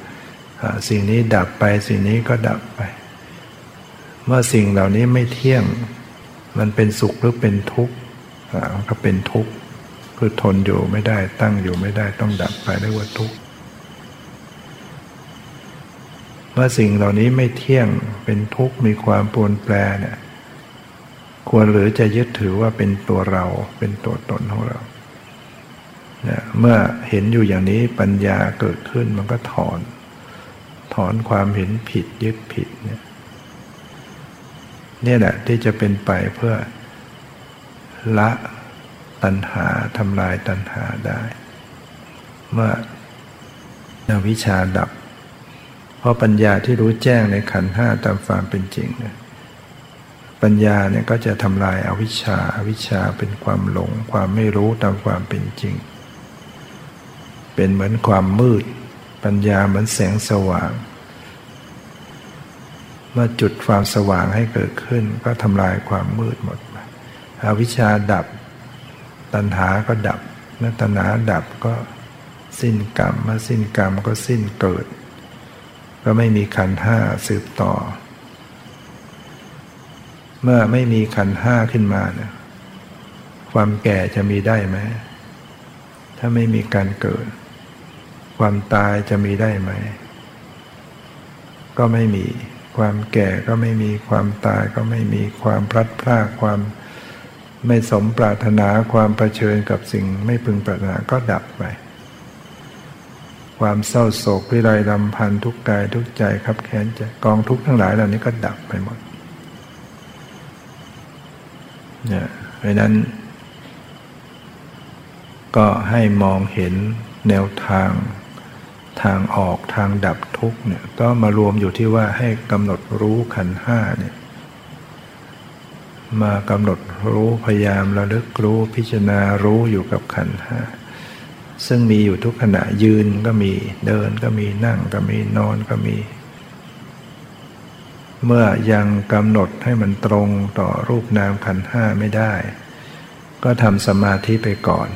สิ่งนี้ดับไปสิ่งนี้ก็ดับไป เมื่อสิ่งเหล่านี้ไม่เที่ยง มันเป็นสุขหรือเป็นทุกข์มันก็เป็นทุกข์ คือทนอยู่ไม่ได้ตั้งอยู่ไม่ได้ต้องดับไปเรียกว่าทุกข์เมื่อสิ่งเหล่านี้ไม่เที่ยงเป็นทุกข์มีความปวนแปรเนี่ยควรหรือจะยึดถือว่าเป็นตัวเราเป็นตัวตนของเราเนี่ยเมื่อเห็นอยู่อย่างนี้ปัญญาเกิดขึ้นมันก็ถอน ถอนความเห็นผิดยึดผิดเนี่ยนี่แหละที่จะเป็นไปเพื่อละ ตัณหาทำลายตัณหาได้ เมื่อนวิชาดับ เพราะปัญญาที่รู้แจ้งในขันห้าตามความเป็นจริงเนี่ยปัญญาเนี่ยก็จะทำลายอาวิชชาอาวิชชาเป็นความหลง ความไม่รู้ตามความเป็นจริง เป็นเหมือนความมืด ปัญญาเหมือนแสงสว่าง เมื่อจุดความสว่างให้เกิดขึ้น ก็ทำลายความมืดหมดอวิชชาดับ ตัณหาก็ดับเมื่อตัณหาดับก็สิ้นกรรมเมื่อสิ้นกรรมก็สิ้นเกิด ก็ไม่มีขันห้าสืบต่อ เมื่อไม่มีขันห้าขึ้นมาเนี่ยความแก่จะมีได้ไหม ถ้าไม่มีการเกิด ความตายจะมีได้ไหม ก็ไม่มี ความแก่ก็ไม่มี ความตายก็ไม่มี ความพลัดพราก ความ ไม่สมปรารถนาความเผชิญกับสิ่งไม่พึงปรารถนาก็ดับไป ความเศร้าโศกวิไรลำพันทุกกายทุกใจครับแค้นใจกองทุกทั้งหลายเหล่านี้ก็ดับไปหมดเนี่ยเพราะนั้น ก็ให้มองเห็นแนวทางทางออกทางดับทุกเนี่ยก็มารวมอยู่ที่ว่าให้กำหนดรู้ขันห้าเนี่ย มากำหนดรู้พยายามระลึกรู้พิจารณารู้อยู่กับขันห้าซึ่งมีอยู่ทุกขณะยืนก็มีเดินก็มีนั่งก็มีนอนก็มี เมื่อยังกำหนดให้มันตรงต่อรูปนามขันห้าไม่ได้ ก็ทำสมาธิไปก่อน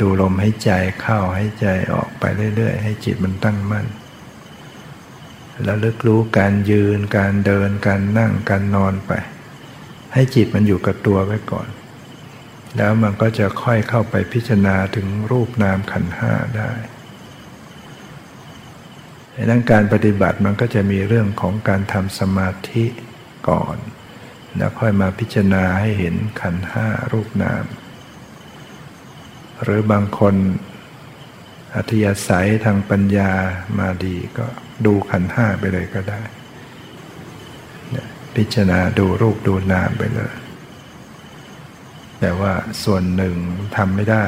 ดูลมให้ใจเข้าให้ใจออกไปเรื่อยๆ ให้จิตมันตั้งมั่น แล้วลึกรู้การยืน การเดิน การนั่ง การนอนไป ให้จิตมันอยู่กับตัวไว้ก่อน แล้วมันก็จะค่อยเข้าไปพิจารณาถึงรูปนามขันห้าได้ดังการปฏิบัติมันก็จะมีเรื่องของการทำสมาธิก่อน แล้วค่อยมาพิจารณาให้เห็นขันห้ารูปนาม หรือบางคนอัธยาศัยทางปัญญามาดีก็ดูขันห้าไปเลยก็ได้ พิจารณาดูรูปดูนามไปเลย แต่ว่าส่วนหนึ่งทำไม่ได้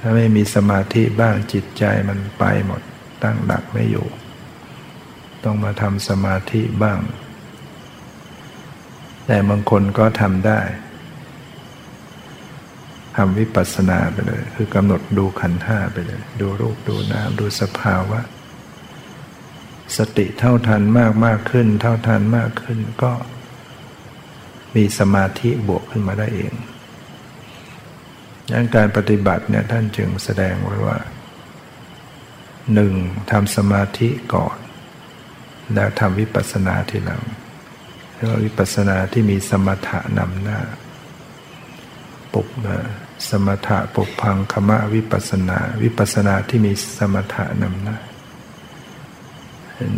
ถ้าไม่มีสมาธิบ้างจิตใจมันไปหมดตั้งหลักไม่อยู่ ต้องมาทำสมาธิบ้าง แต่บางคนก็ทำได้ทำวิปัสสนาไปเลย คือกำหนดดูขันห้าไปเลย ดูรูปดูนามดูสภาวะ สติเท่าทันมากมากขึ้น เท่าทันมากขึ้นก็ มีสมาธิบวกขึ้นมาได้เองดังการปฏิบัติเนี่ยท่านจึงแสดงไว้ว่าหนึ่งทำสมาธิก่อน แล้วทำวิปัสสนาทีหลังเรียกว่าวิปัสสนาที่มีสมถะนำหน้า ปุบสมถะปุพังคมะวิปัสสนา วิปัสสนาที่มีสมถะนำหน้า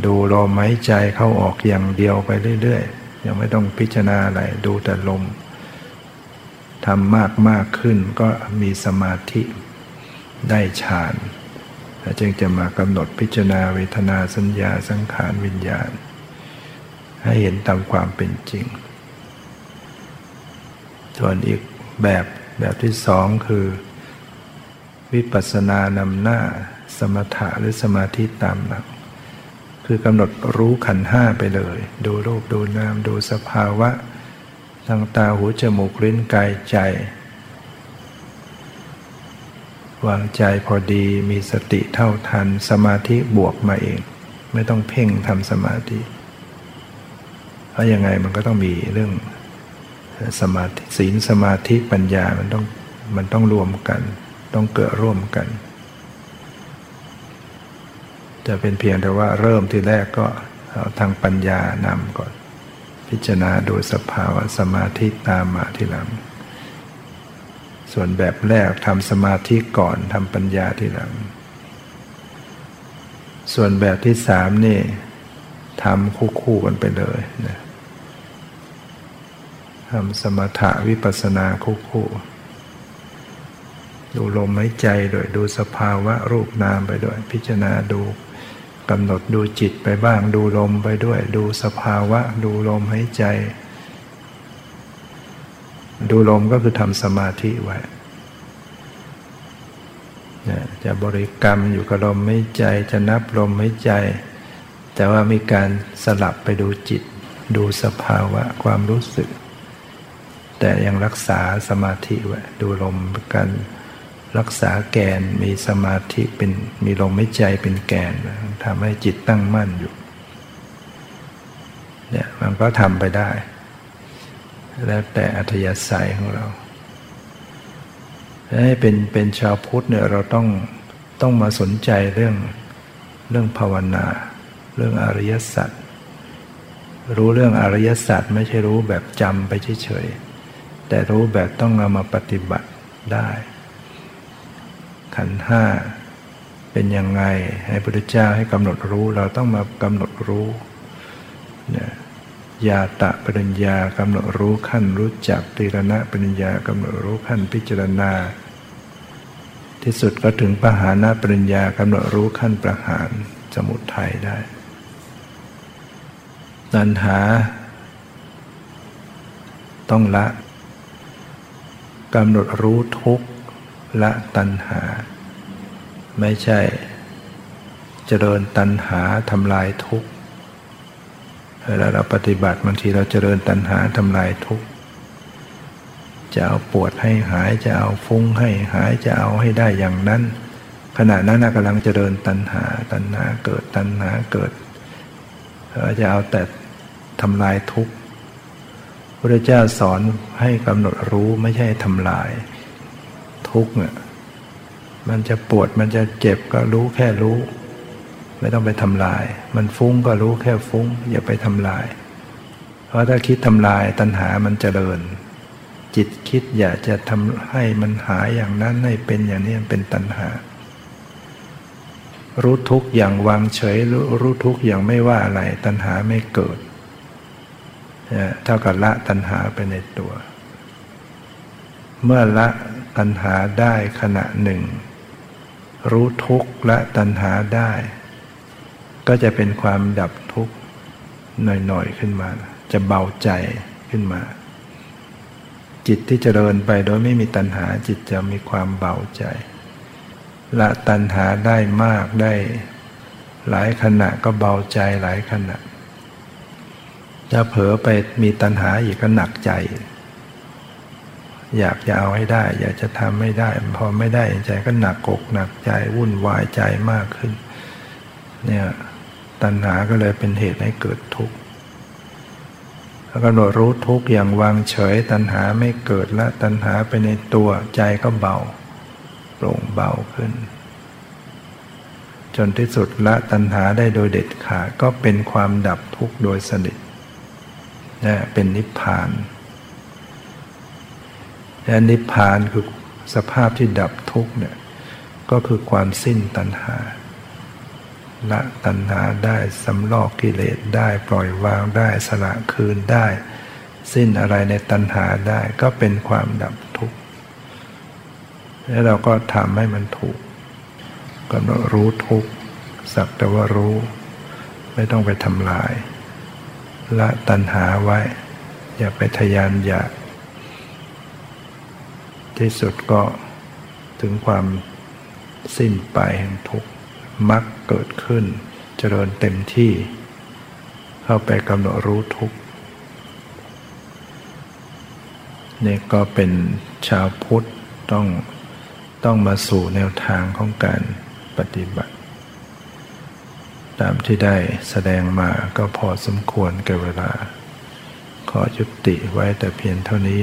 ดูลมหายใจเข้าออกอย่างเดียวไปเรื่อยๆ ยังไม่ต้องพิจารณาอะไร ดูแต่ลมทำมากมากขึ้นก็มีสมาธิได้ฌานจึงจะมากำหนดพิจารณาเวทนาสัญญาสังขารวิญญาณ ให้เห็นตามความเป็นจริง ส่วนอีกแบบแบบที่สองคือ วิปัสสนานำหน้าสมถะหรือสมาธิตามหลัง คือกำหนดรู้ขันห้าไปเลย ดูรูปดูนามดูสภาวะทางตาหูจมูกลิ้นกายใจ วางใจพอดีมีสติเท่าทัน สมาธิบวกมาเอง ไม่ต้องเพ่งทำสมาธิเพราะยังไงมันก็ต้องมีเรื่องสมาธิศีลสมาธิปัญญามันต้องมันต้องรวมกัน ต้องเกิดร่วมกัน จะเป็นเพียงแต่ว่าเริ่มที่แรกก็เอาทางปัญญานำก่อน พิจารณาดยสภาวะสมาธิตามมาทีหลัง ส่วนแบบแรกทำสมาธิก่อนทำปัญญาทีหลัง ส่วนแบบที่สามนี่ทำคู่ๆกันไปเลยนะทำสมถะวิปัสนาคู่คู่ดูลมหายใจโดยดูสภาวะรูปนามไปด้วย พิจารณาดู กำหนดดูจิตไปบ้าง ดูลมไปด้วย ดูสภาวะ ดูลมหายใจ ดูลมก็คือทำสมาธิไว้จะบริกรรมอยู่กับลมหายใจ จะนับลมหายใจ แต่ว่ามีการสลับไปดูจิต ดูสภาวะความรู้สึก แต่ยังรักษาสมาธิไว้ดูลมกัน รักษาแกนมีสมาธิเป็นมีลมไม่ใจเป็นแกนทำให้จิตตั้งมั่นอยู่เนี่ยมันก็ทำไปได้ แล้วแต่อัธยาศัยของเราให้เป็นเป็นชาวพุทธเนี่ยเราต้องต้องมาสนใจเรื่องเรื่องภาวนา เรื่องอริยสัจรู้เรื่องอริยสัจไม่ใช่รู้แบบจำไปเฉยๆแต่รู้แบบต้องเอามาปฏิบัติได้ ขันห้าเป็นยังไงให้พระพุทธเจ้าให้กำหนดรู้เราต้องมากำหนดรู้นี่ยาตะปัญญากำหนดรู้ขั้นรู้จักตีรณะปัญญากำหนดรู้ขั้นพิจารณา ที่สุดก็ถึงปหานาปัญญากำหนดรู้ขั้นประหารสมุทัยได้นันหา ต้องละกำหนดรู้ทุก ละตัณหา ไม่ใช่เจริญตัณหาทำลายทุกข์เวลาเราปฏิบัติบางทีเราเจริญตัณหาทำลายทุกข์จะเอาปวดให้หายจะเอาฟุ้งให้หายจะเอาให้ได้อย่างนั้น ขณะนั้นกำลังเจริญตัณหาตัณหาเกิดตัณหาเกิดจะเอาแต่ทำลายทุกข์พระเจ้าสอนให้กำหนดรู้ไม่ใช่ทำลาย ทุกข์เนี่ยมันจะปวดมันจะเจ็บก็รู้แค่รู้ ไม่ต้องไปทำลาย มันฟุ้งก็รู้แค่ฟุ้ง อย่าไปทำลาย เพราะถ้าคิดทำลายตัณหามันจเจริญ จิตคิดอยากจะทำให้มันหายอย่างนั้นให้เป็นอย่างนี้เป็นตัณหา รู้ทุกอย่างวางเฉยรรู้ทุกอย่างไม่ว่าอะไร ตัณหาไม่เกิดเท่ากับละตัณหาไปในตัว เมื่อละ ตัณหาได้ขณะหนึ่ง รู้ทุกข์และตัณหาได้ ก็จะเป็นความดับทุกข์หน่อย ๆ ขึ้นมา จะเบาใจขึ้นมา จิตที่จเจริญไปโดยไม่มีตัณหาจิตจะมีความเบาใจ ละตัณหาได้มากได้ หลายขณะก็เบาใจหลายขณะถ้าเผลอไปมีตัณหาอีกก็หนักใจ อยากจะเอาให้ได้ อยากจะทำไม่ได้ พอไม่ได้ใจก็หนักกกหนักใจวุ่นวายใจมากขึ้น เนี่ยตัณหาก็เลยเป็นเหตุให้เกิดทุกข์แล้วก็หนดรู้ทุกข์อย่างวางเฉย ตัณหาไม่เกิดและตัณหาไปในตัวใจก็เบาโปร่งเบาขึ้น จนที่สุดละตัณหาได้โดยเด็ดขาดก็เป็นความดับทุกข์โดยสนิทนะเป็นนิพพาน และนิพพานคือสภาพที่ดับทุกข์เนี่ยก็คือความสิ้นตัณหาละตัณหาได้สำลอกกิเลสได้ปล่อยวางได้สละคืนได้ สิ้นอะไรในตัณหาได้ก็เป็นความดับทุกข์แล้วเราก็ทำให้มันถูกก็รู้ทุกข์สักแต่ว่ารู้ ไม่ต้องไปทำลาย ละตัณหาไว้ อย่าไปทยานอยาก ที่สุดก็ถึงความสิ้นไปแห่งทุกข์มักเกิดขึ้น เจริญเต็มที่ เข้าไปกำหนดรู้ทุกข์นี่ก็เป็นชาวพุทธต้องต้องมาสู่แนวทางของการปฏิบัติ ตามที่ได้แสดงมาก็พอสมควรแก่เวลา ขอจุติไว้แต่เพียงเท่านี้